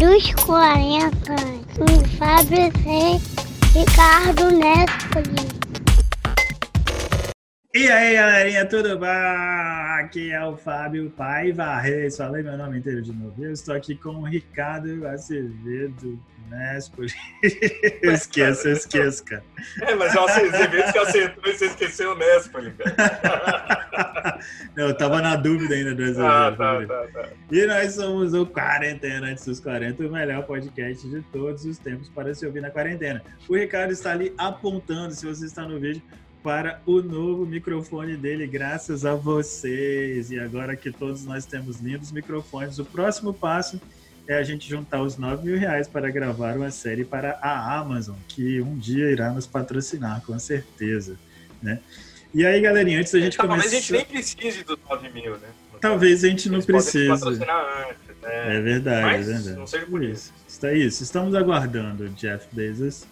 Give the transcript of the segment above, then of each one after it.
dos 40, com Fábio C. Ricardo Nespoli. E aí, galerinha, tudo bom? Aqui é o Fábio Paiva Reis. Falei meu nome inteiro de novo. Eu estou aqui com o Ricardo Acevedo Nespoli. Eu esqueço, eu esqueço, cara. É, mas eu Acevedo que acertou e você esqueceu o Nespoli, cara. Não, eu tava na dúvida ainda do Azevedo. Ah, tá, tá, tá. E nós somos o Quarentena Antes dos 40, o melhor podcast de todos os tempos para se ouvir na quarentena. O Ricardo está ali apontando, se você está no vídeo, para o novo microfone dele, graças a vocês. E agora que todos nós temos lindos microfones, o próximo passo é a gente juntar os 9 mil reais para gravar uma série para a Amazon, que um dia irá nos patrocinar, com certeza. Né? E aí, galerinha, antes da gente Talvez começar. a gente nem precise dos 9 mil, né? Talvez a gente não precise. antes, né? É verdade, Mas é verdade. não seja por isso. Está isso. Estamos aguardando o Jeff Bezos.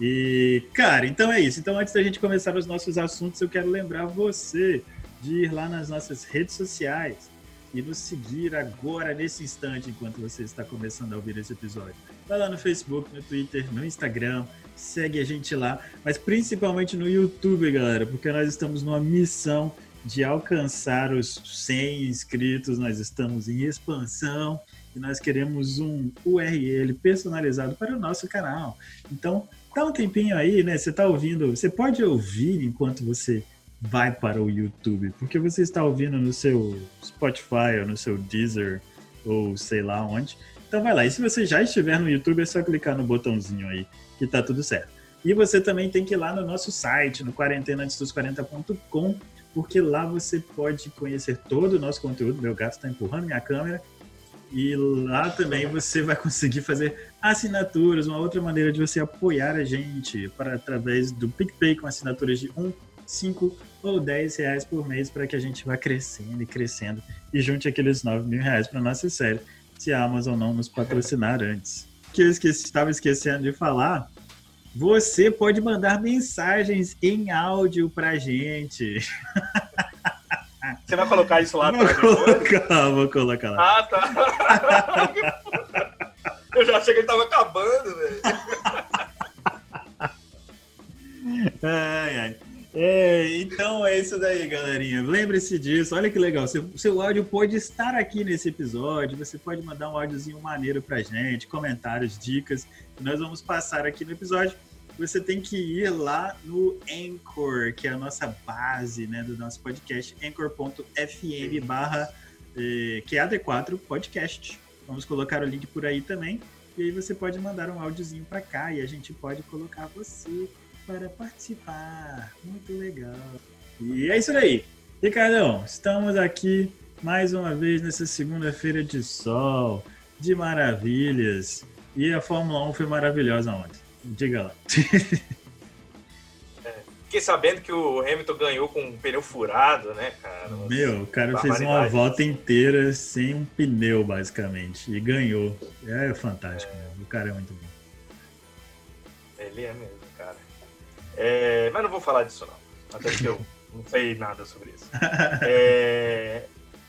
E, cara, então é isso. Então, antes da gente começar os nossos assuntos, eu quero lembrar você de ir lá nas nossas redes sociais e nos seguir agora, nesse instante, enquanto você está começando a ouvir esse episódio. Vai lá no Facebook, no Twitter, no Instagram, segue a gente lá, mas principalmente no YouTube, galera, porque nós estamos numa missão de alcançar os 100 inscritos, nós estamos em expansão e nós queremos um URL personalizado para o nosso canal. Então, dá um tempinho aí, né? Você está ouvindo, você pode ouvir enquanto você vai para o YouTube, porque você está ouvindo no seu Spotify ou no seu Deezer ou sei lá onde. Então vai lá. E se você já estiver no YouTube, é só clicar no botãozinho aí que tá tudo certo. E você também tem que ir lá no nosso site, no quarentenaantesdos40.com, porque lá você pode conhecer todo o nosso conteúdo. Meu gato está empurrando minha câmera. E lá também você vai conseguir fazer assinaturas, uma outra maneira de você apoiar a gente para através do PicPay com assinaturas de 1, 5 ou 10 reais por mês para que a gente vá crescendo e crescendo e junte aqueles 9 mil reais para nossa série, se a Amazon não nos patrocinar antes. Que eu esqueci, estava esquecendo de falar, você pode mandar mensagens em áudio pra gente. Você vai colocar isso lá Vou colocar, vou colocar lá. Ah, tá. Eu já achei que ele tava acabando, velho. Ai, ai. É, então é isso daí, galerinha. Lembre-se disso. Olha que legal. Seu, seu áudio pode estar aqui nesse episódio. Você pode mandar um áudiozinho maneiro pra gente, comentários, dicas. que Nós vamos passar aqui no episódio. Você tem que ir lá no Anchor, que é a nossa base né, do nosso podcast, anchor.fm barra eh, QAD4 podcast. Vamos colocar o link por aí também. E aí você pode mandar um áudiozinho para cá e a gente pode colocar você para participar. Muito legal. E é isso aí. Ricardão, estamos aqui mais uma vez nessa segunda-feira de sol, de maravilhas. E a Fórmula 1 foi maravilhosa ontem. Diga lá. Fiquei sabendo que o Hamilton ganhou com um pneu furado, né, cara? Meu, o cara fez uma volta inteira sem um pneu, basicamente. E ganhou. É fantástico, meu. O cara é muito bom. Ele é mesmo. É, mas não vou falar disso, não. Até porque eu não sei nada sobre isso. É,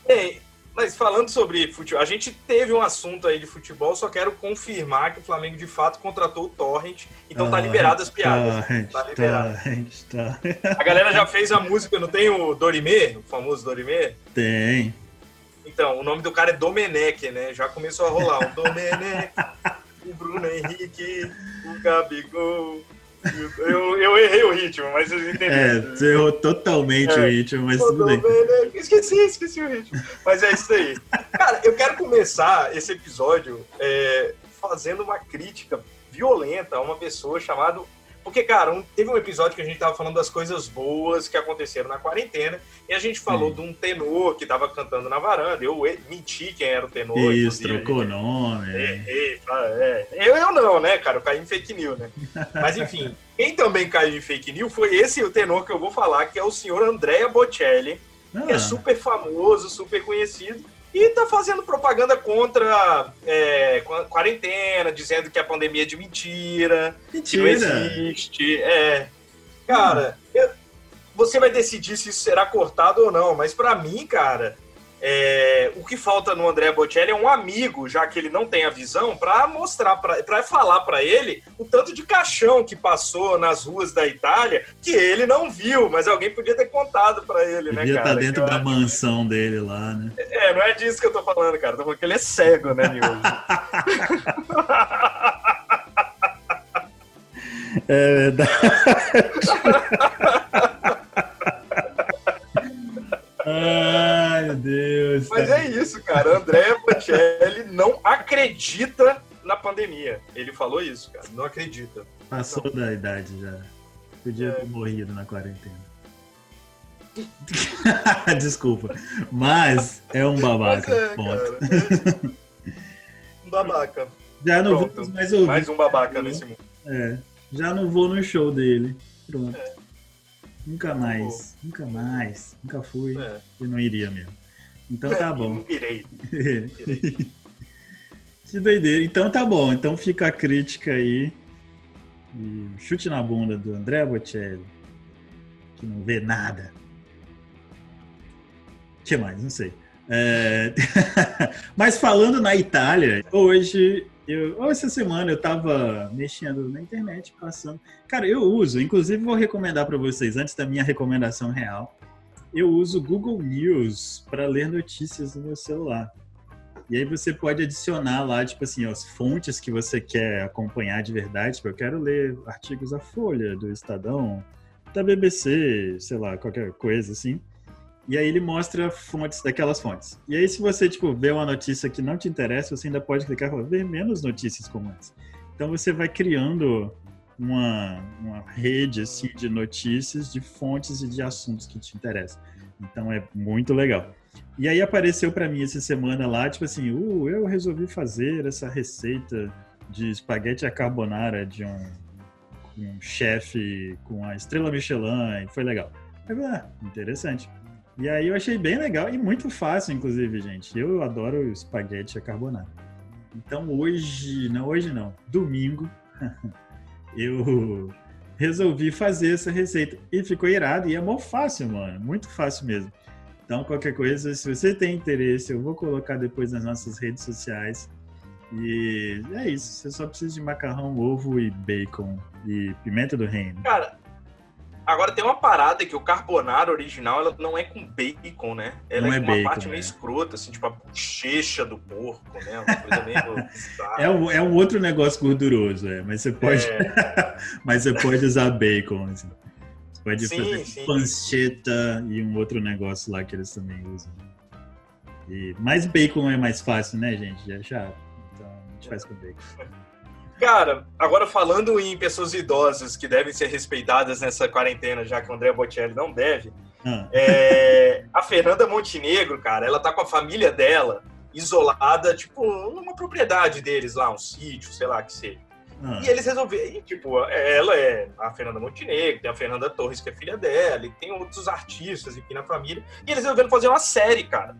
bem, mas falando sobre futebol, a gente teve um assunto aí de futebol, só quero confirmar que o Flamengo de fato contratou o Torrent, então tá liberado as piadas. Torrent, Tá liberado. torrent, tá. A galera já fez a música, não tem o Dorimê, o famoso Dorimê? Tem. Então, o nome do cara é Domenech, né? Já começou a rolar. O Domenech, o Bruno Henrique, o Gabigol. Eu, eu errei o ritmo, mas vocês É, entenderam. você errou totalmente É. o ritmo, mas tudo bem. Domenech, Esqueci, esqueci o ritmo. Mas é isso aí. Cara, eu quero começar esse episódio é, fazendo uma crítica violenta a uma pessoa chamada. Porque, cara, um- teve um episódio que a gente tava falando das coisas boas que aconteceram na quarentena e a gente falou Sim. de um tenor que tava cantando na varanda. Eu menti quem era o tenor. Isso, trocou gente- nome. É, né? é, é. Eu, eu não, né, cara? Eu caí em fake news, né? Mas enfim, quem também caiu em fake news foi esse o tenor que eu vou falar, que é o senhor Andrea Bocelli, que é Ah, super famoso, super conhecido, e tá fazendo propaganda contra é, qua- quarentena, dizendo que a pandemia é de mentira, que não mentira. existe. É. Cara, eu- você vai decidir se isso será cortado ou não, mas pra mim, cara, É, o que falta no André Bocelli é um amigo, já que ele não tem a visão, para mostrar, para falar para ele o tanto de caixão que passou nas ruas da Itália que ele não viu, mas alguém podia ter contado para ele, né, cara? estar tá dentro Eu da acho- mansão dele lá, né? É, não é disso que eu tô falando, cara. Tô falando que ele é cego, né, Miolo? É verdade. Ai, meu Deus. Mas é isso, cara. André Bocelli não acredita na pandemia. Ele falou isso, cara. Não acredita. Passou da idade já. Podia ter morrido na quarentena. Desculpa. Mas é um babaca. É, ponto. cara. Um babaca. Já não Pronto. vamos mais ouvir. Mais um babaca nesse mundo. É, já não vou no show dele. Pronto. É. Nunca mais. Nunca mais. Nunca fui. É. E não iria mesmo. Então tá bom. Não irei. que doideira. Então tá bom. Então fica a crítica aí. E chute na bunda do André Bocelli. Que não vê nada. Que mais? Não sei. É, Mas falando na Itália, hoje, eu, essa semana eu tava mexendo na internet, passando. Cara, eu uso, inclusive vou recomendar para vocês, antes da minha recomendação real, eu uso Google News para ler notícias no meu celular. E aí você pode adicionar lá, tipo assim, as fontes que você quer acompanhar de verdade. Tipo, eu quero ler artigos da Folha, do Estadão, da BBC, sei lá, qualquer coisa assim. E aí ele mostra fontes daquelas fontes. E aí se você, tipo, vê uma notícia que não te interessa, você ainda pode clicar falar, ver menos notícias como essa. Então você vai criando uma, uma rede, assim, de notícias, de fontes e de assuntos que te interessam. Então é muito legal. E aí apareceu para mim essa semana lá, tipo assim, uh, eu resolvi fazer essa receita de espaguete à carbonara de um, um chefe com a estrela Michelin, e foi legal. Falei, ah, interessante. E aí eu achei bem legal e muito fácil, inclusive, gente. Eu adoro espaguete à carbonara. Então hoje, não hoje não, domingo, eu resolvi fazer essa receita e ficou irado e é mó fácil, mano, muito fácil mesmo. Então qualquer coisa, se você tem interesse, eu vou colocar depois nas nossas redes sociais. E é isso, você só precisa de macarrão, ovo e bacon e pimenta do reino. Cara, agora tem uma parada que o carbonara original ela não é com bacon, né? Ela Não é é uma parte meio né? escrota, assim, tipo a bochecha do porco, né? Uma coisa meio. É um, é um outro negócio gorduroso, é, mas você pode, É, mas você pode usar bacon. Assim. Você pode Sim, fazer sim. panceta e um outro negócio lá que eles também usam. E, mas bacon é mais fácil, né, gente? De achar. Então a gente faz com bacon. Cara, agora falando em pessoas idosas que devem ser respeitadas nessa quarentena, já que o André Bocelli não deve, Ah, é, a Fernanda Montenegro, cara, ela tá com a família dela isolada, tipo, numa propriedade deles lá, um sítio, sei lá que seja. ah, E eles resolveram, e, tipo, ela é a Fernanda Montenegro, tem a Fernanda Torres, que é filha dela, e tem outros artistas aqui na família, e eles resolveram fazer uma série, cara.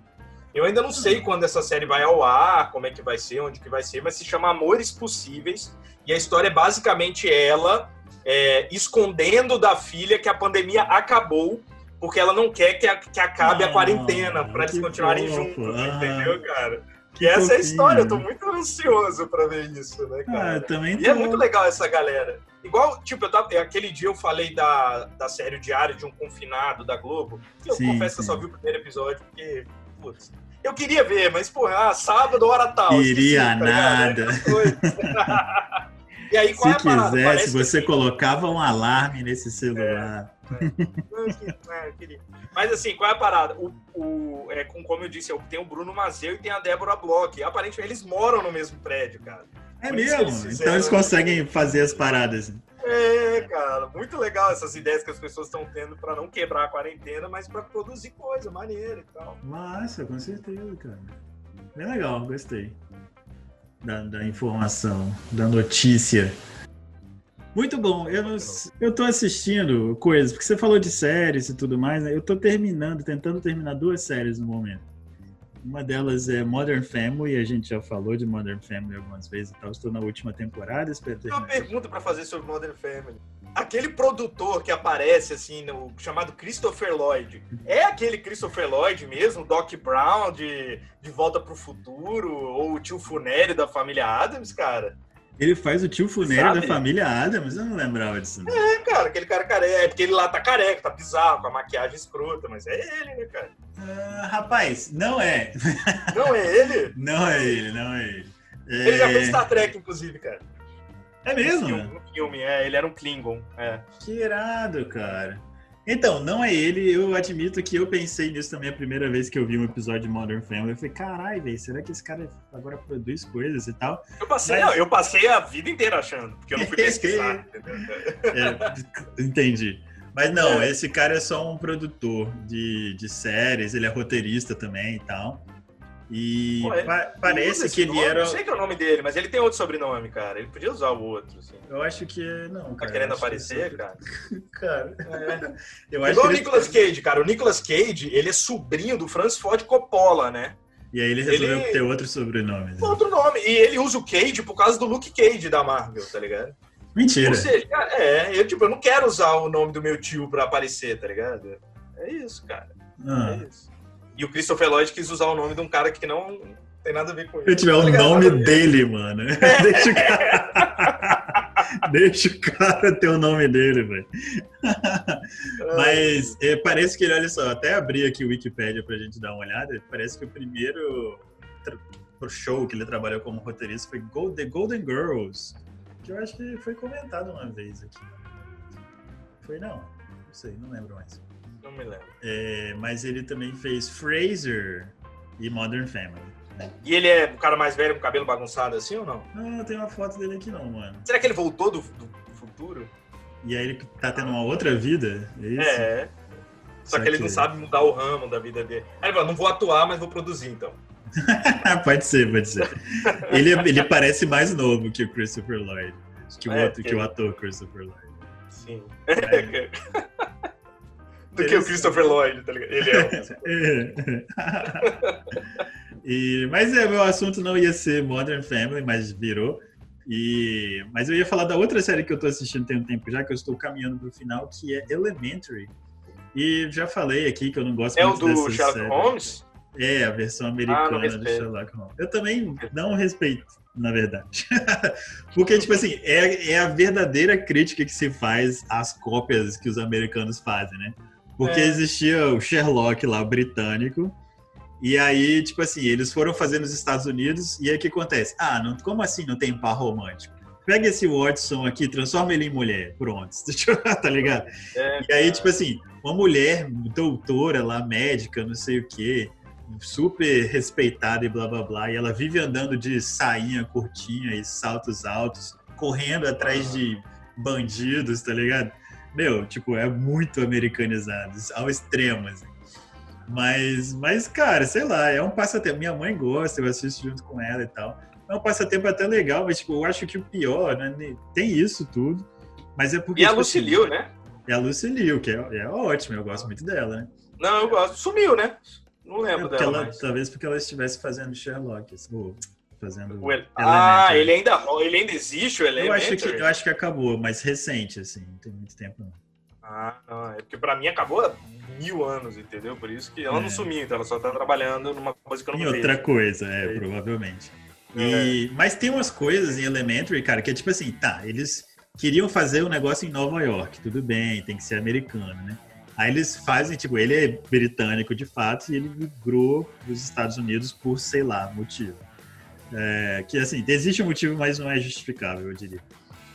Eu ainda não sei quando essa série vai ao ar, como é que vai ser, onde que vai ser, mas se chama Amores Possíveis, e a história é basicamente ela é, escondendo da filha que a pandemia acabou, porque ela não quer que, a- que acabe a Ah, quarentena, para eles continuarem fofo. juntos, Ah. entendeu, cara? Que essa é a história, eu tô muito ansioso pra ver isso, né, cara? ah, também E é tô. muito legal essa galera. Igual, tipo, eu tava, aquele dia eu falei da, da série Diário de um Confinado da Globo. Que eu Sim, confesso que eu sim. só vi o primeiro episódio, porque, putz, eu queria ver, mas, pô, ah, sábado, hora tal. Queria esqueci, tá ligado? nada. Coisas. e aí, qual Se é a quisesse, você que- colocava um alarme nesse celular. É, queria. Mas assim, qual é a parada? O, o- é, com, como eu disse, tem o Bruno Mazeu e tem a Débora Bloch. Aparentemente, eles moram no mesmo prédio, cara. É mesmo? eles fizeram- Então eles conseguem fazer as paradas. É, cara, muito legal essas ideias que as pessoas estão tendo pra não quebrar a quarentena, mas pra produzir coisa maneira e tal. Massa, com certeza, cara. Bem legal, gostei. Da, da informação, da notícia. Muito bom. Eu, não, eu tô assistindo coisas, porque você falou de séries e tudo mais, né? Eu tô terminando, tentando terminar duas séries no momento. Uma delas é Modern Family, a gente já falou de Modern Family algumas vezes e tal. Estou na última temporada, espero ter. Uma pergunta para fazer sobre Modern Family. Aquele produtor que aparece assim, no chamado Christopher Lloyd, é aquele Christopher Lloyd mesmo, Doc Brown de, de Volta para o Futuro, ou o tio Funério da família Adams, cara? Ele faz o tio funério da família Adams, eu não lembrava disso. Não. É, cara, aquele cara careca. É porque ele lá tá careca, tá bizarro, com a maquiagem escrota, mas é ele, né, cara? Uh, rapaz, não é. Não é ele? não é ele, não é ele. É... Ele já fez Star Trek, inclusive, cara. É mesmo? No filme, no filme, é, ele era um Klingon. É. Que irado, cara. Então, não é ele, eu admito que eu pensei nisso também a primeira vez que eu vi um episódio de Modern Family. Eu falei, caralho, velho, será que esse cara agora produz coisas e tal? Eu passei, Mas... não, eu passei a vida inteira achando, porque eu não fui pesquisar, é, entendi. Mas não, é. esse cara é só um produtor de, de séries, ele é roteirista também e tal. E Pô, pa parece que ele nome, era. Não sei que é o nome dele, mas ele tem outro sobrenome, cara. Ele podia usar o outro. Assim. Eu acho que. Não, Tá querendo aparecer, que... cara? cara. É. Eu acho Igual o Nicolas Cage, cara. O Nicolas Cage, ele é sobrinho do Francis Ford Coppola, né? E aí ele resolveu ele... ter outro sobrenome. Né? Outro nome. E ele usa o Cage por causa do Luke Cage da Marvel, tá ligado? Mentira. Ou seja, é, eu, tipo, eu não quero usar o nome do meu tio pra aparecer, tá ligado? É isso, cara. Ah. É isso. E o Christopher Lloyd quis usar o nome de um cara que não tem nada a ver com ele. Se tiver o nome dele, mano. Deixa o cara. Deixa o cara ter o nome dele, velho. Mas é, parece que ele, olha só, até abri aqui o Wikipedia pra gente dar uma olhada. Parece que o primeiro show que ele trabalhou como roteirista foi The Golden Girls. Que eu acho que foi comentado uma vez aqui. Foi não? Não sei, não lembro mais. Não me lembro. É, mas ele também fez Fraser e Modern Family. E ele é o cara mais velho com cabelo bagunçado assim ou não? Não, não tem uma foto dele aqui não, mano. Será que ele voltou do, do futuro? E aí ele tá tendo uma outra vida? É isso? É. Só, Só que ele que... não sabe mudar o ramo da vida dele. Aí ele fala, não vou atuar, mas vou produzir então. pode ser, pode ser. ele, ele parece mais novo que o Christopher Lloyd. Que o, é, outro, que o ator Christopher Lloyd. Sim. É. do que o Christopher Lloyd, tá ligado? Ele é. e, mas é, meu assunto não ia ser Modern Family, mas virou. E, mas eu ia falar da outra série que eu tô assistindo tem um tempo já, que eu estou caminhando pro final, que é Elementary. E já falei aqui que eu não gosto é muito dessa É o do Sherlock série. Holmes? É, a versão ah, americana ah, do Sherlock Holmes. Eu também não respeito, na verdade. Porque, tipo assim, é, é a verdadeira crítica que se faz às cópias que os americanos fazem, né? Porque é. existia o Sherlock lá, britânico. E aí, tipo assim, eles foram fazer nos Estados Unidos. E aí o que acontece? Ah, não, como assim não tem par romântico? Pega esse Watson aqui, transforma ele em mulher. Pronto. tá ligado? É, e aí, tipo assim, uma mulher doutora lá, médica, não sei o quê, super respeitada e blá blá blá. E ela vive andando de sainha curtinha e saltos altos, correndo atrás de bandidos, tá ligado? Meu, tipo, é muito americanizado, ao extremo, assim. Mas, mas, cara, sei lá, é um passatempo. Minha mãe gosta, eu assisto junto com ela e tal. É um passatempo até legal, mas, tipo, eu acho que o pior, né? Tem isso tudo, mas é porque. E a tipo, assim, né? É a Lucy Liu, que é, é ótimo, eu gosto muito dela, né? Não, eu gosto. Sumiu, né? Não lembro é dela. Ela, talvez porque ela estivesse fazendo Sherlock. Assim, fazendo. O ah, ele ainda, ele ainda existe, o Elementary? Eu acho, que, eu acho que acabou, mas recente, assim, não tem muito tempo não. Ah, não, é porque pra mim acabou há mil anos, entendeu? Por isso que ela é. não sumiu, então ela só tá trabalhando numa coisa que eu não Em outra coisa, é, é, provavelmente. E, é. Mas tem umas coisas em Elementary, cara, que é tipo assim, tá, eles queriam fazer um negócio em Nova York, tudo bem, tem que ser americano, né? Aí eles fazem, tipo, ele é britânico de fato e ele migrou dos Estados Unidos por, sei lá, motivo. É, que assim, existe um motivo, mas não é justificável, eu diria.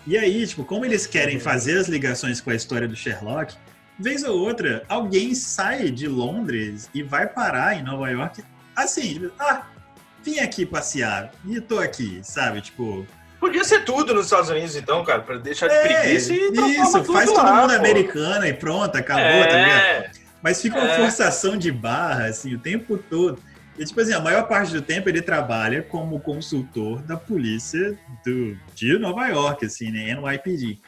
E aí, tipo, como eles querem fazer as ligações com a história do Sherlock, vez ou outra, alguém sai de Londres e vai parar em Nova York assim, ah, vim aqui passear e tô aqui, sabe? Tipo. Podia ser tudo nos Estados Unidos, então, cara, pra deixar de é, preguiça e Isso, faz todo lá, mundo pô. americano e pronto, acabou, é, tá ligado? Mas fica uma é. forçação de barra, assim, o tempo todo. E, tipo assim, a maior parte do tempo ele trabalha como consultor da polícia do, de Nova York, assim, né? NYPD.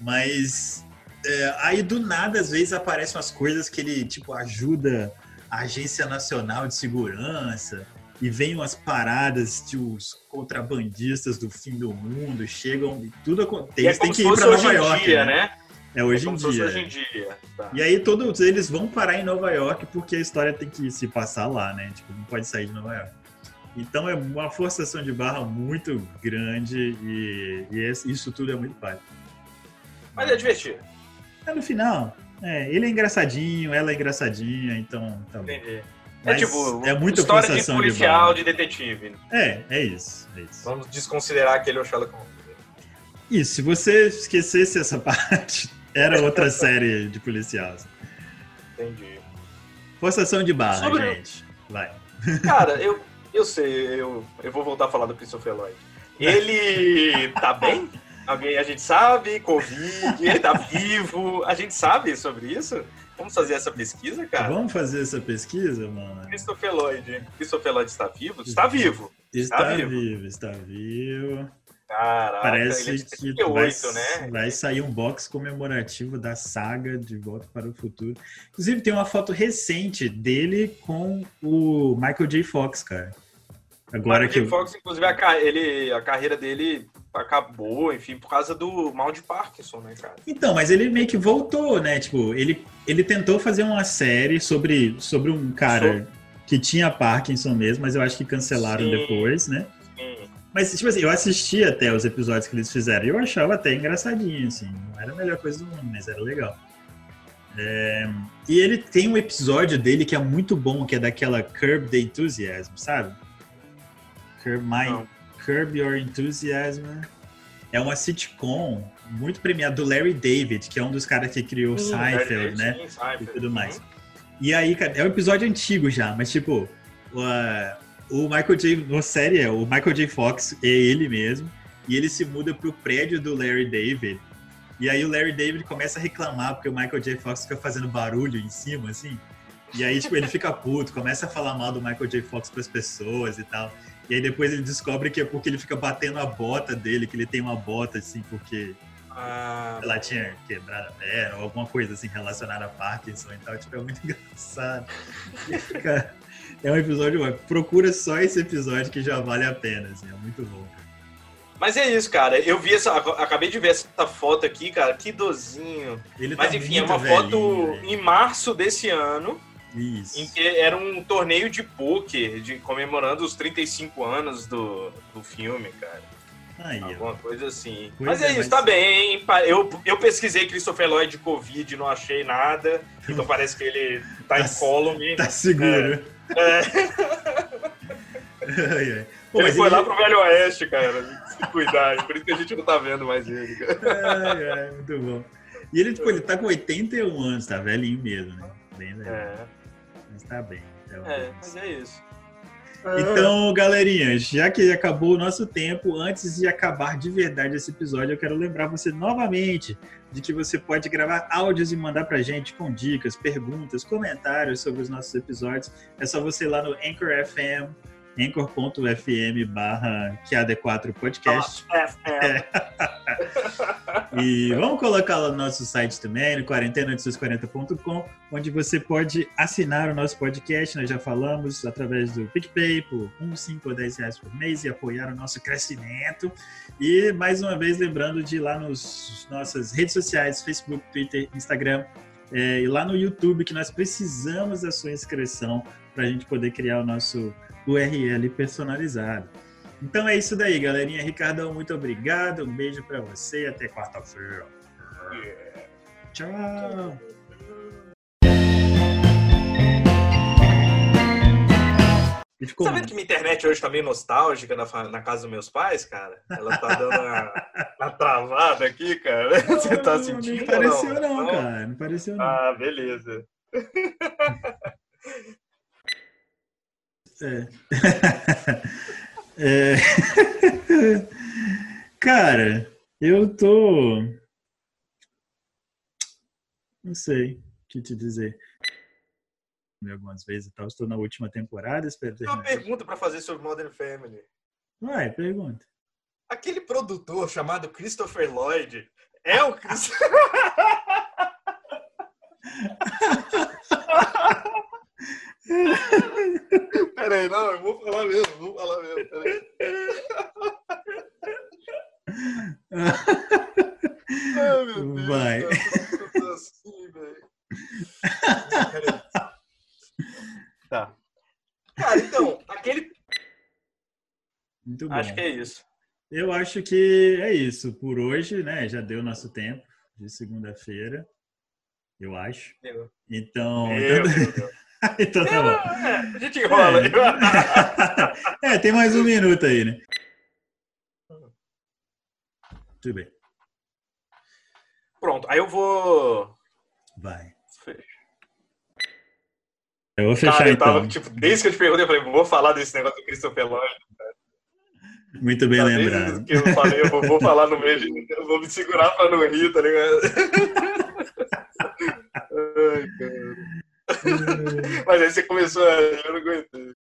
Mas é, aí do nada, às vezes, aparecem umas coisas que ele, tipo, ajuda a Agência Nacional de Segurança e vem umas paradas de os contrabandistas do fim do mundo chegam e tudo acontece. É tem que ir para Nova York, dia, né? né? É hoje é em dia. Hoje em dia. Tá. E aí todos eles vão parar em Nova York porque a história tem que se passar lá, né? Tipo, não pode sair de Nova York. Então é uma forçação de barra muito grande e, e isso tudo é muito pálido. Mas é divertido. É no final. É, ele é engraçadinho, ela é engraçadinha, então tá bom. Entendi. Mas é tipo, é muita história de de policial, barra. de, detetive. É, é isso, é isso. Vamos desconsiderar aquele é Sherlock Holmes. Isso, se você esquecesse essa parte, era outra série de policial. assim. Entendi. Forçação de barra, Sobre- gente. Vai. Cara, eu, eu sei, eu, eu vou voltar a falar do Christopher Lloyd. Ele tá bem? Alguém, a gente sabe, Covid, ele tá vivo, a gente sabe sobre isso? Vamos fazer essa pesquisa, cara? Vamos fazer essa pesquisa, mano? Christopher Lloyd. Christopher Lloyd está vivo? Está vivo. Está Tá vivo. vivo. está vivo. Caraca, Parece ele é que 38, vai, né? vai sair um box comemorativo da saga De Volta para o Futuro. Inclusive, tem uma foto recente dele com o Michael J. Fox, cara. Agora Michael que. J. Fox, inclusive, a, ele, a carreira dele acabou, enfim, por causa do mal de Parkinson, né, cara? Então, mas ele meio que voltou, né? Tipo, ele, ele tentou fazer uma série sobre, sobre um cara que tinha Parkinson mesmo, mas eu acho que cancelaram Sim. depois, né? Mas, tipo assim, eu assisti até os episódios que eles fizeram e eu achava até engraçadinho, assim. Não era a melhor coisa do mundo, mas era legal. É, E ele tem um episódio dele que é muito bom, que é daquela Curb the Enthusiasm, sabe? Curb, My, Não. Curb Your Enthusiasm. É uma sitcom muito premiada do Larry David, que é um dos caras que criou Sim, Seinfeld, né? sim, Seinfeld. e tudo mais. E aí, cara, é um episódio antigo já, mas tipo, ah, o Michael J. Na série é o Michael J. Fox é ele mesmo, e ele se muda pro prédio do Larry David. E aí o Larry David começa a reclamar porque o Michael J. Fox fica fazendo barulho em cima, assim. E aí, tipo, ele fica puto, começa a falar mal do Michael J. Fox pras pessoas e tal. E aí depois ele descobre que é porque ele fica batendo a bota dele, que ele tem uma bota, assim, porque Ah, ela tinha quebrado a perna ou alguma coisa assim relacionada a Parkinson e tal. Tipo, é muito engraçado. E fica- é um episódio, ó, procura só esse episódio que já vale a pena, assim, é muito bom. cara. Mas é isso, cara. Eu vi essa. Acabei de ver essa foto aqui, cara. Que dozinho. Ele Mas tá enfim, é uma velhinho, foto velho. em março desse ano, Isso. em que era um torneio de pôquer, de, comemorando os 35 anos do, do filme, cara. Aí, ó. Alguma coisa assim. Mas é, é, isso, mas- tá bem. hein? Eu, eu pesquisei Christopher Lloyd de Covid, não achei nada. Então parece que ele tá Tá- incólume. Tá seguro. É. Ai, ai. Pô, Ele foi ele- lá pro Velho Oeste, cara. Se cuidar. Por isso que a gente não tá vendo mais ele, cara. Ai, ai, muito bom. E ele, tipo, ele tá com 81 anos, tá velhinho mesmo, né? Bem velho. É, Mas tá bem. Então, é, mas é isso. Então, galerinha, já que acabou o nosso tempo, antes de acabar de verdade esse episódio, eu quero lembrar você novamente de que você pode gravar áudios e mandar pra gente com dicas, perguntas, comentários sobre os nossos episódios. É só você ir lá no Anchor FM, anchor.fm barra QAD4 Podcast. É. E vamos colocar lá no nosso site também, no quarentenadeseus40.com, onde você pode assinar o nosso podcast, nós já falamos, através do PicPay, por 1, 5 ou 10 reais por mês e apoiar o nosso crescimento. E mais uma vez, lembrando de ir lá nas nossas redes sociais, Facebook, Twitter, Instagram, é, e lá no YouTube, que nós precisamos da sua inscrição para a gente poder criar o nosso URL personalizado. Então é isso daí, galerinha. Ricardão, muito obrigado. Um beijo pra você. Até quarta-feira. Tchau. E ficou vendo que minha internet hoje tá meio nostálgica na, na casa dos meus pais, cara? Ela tá dando uma, uma travada aqui, cara. Você tá Não, sentindo? Não pareceu ou não, cara. Não pareceu não. Ah, beleza. É. É. Cara, eu tô. Não sei o que te dizer. Algumas vezes e tal. Estou na última temporada, espero Tem uma pergunta pra fazer sobre Modern Family. Vai, pergunta. Aquele produtor chamado Christopher Lloyd é o. Peraí, não, eu vou falar mesmo, vou falar mesmo. Peraí. Ai, meu Deus. Vai. eu tô assim, velho. Tá. Cara, então, aquele. Muito bom. Acho que é isso. Eu acho que é isso por hoje, né? Já deu nosso tempo de segunda-feira, eu acho. Deu. Então, Meu então. então tá bom. É, a gente enrola. É, tem mais um minuto aí, né? Tudo bem, Pronto, aí eu vou. vai. Eu vou fechar Cara, eu então. tava, tipo, desde que eu te perguntei, eu falei, vou falar desse negócio do Christopher Lloyd. Muito bem Tá, lembrado. Que eu falei, eu vou, vou falar no meio, de, eu vou me segurar pra não rir, tá ligado? Ai, cara. Mas aí você começou a. Eu não aguento.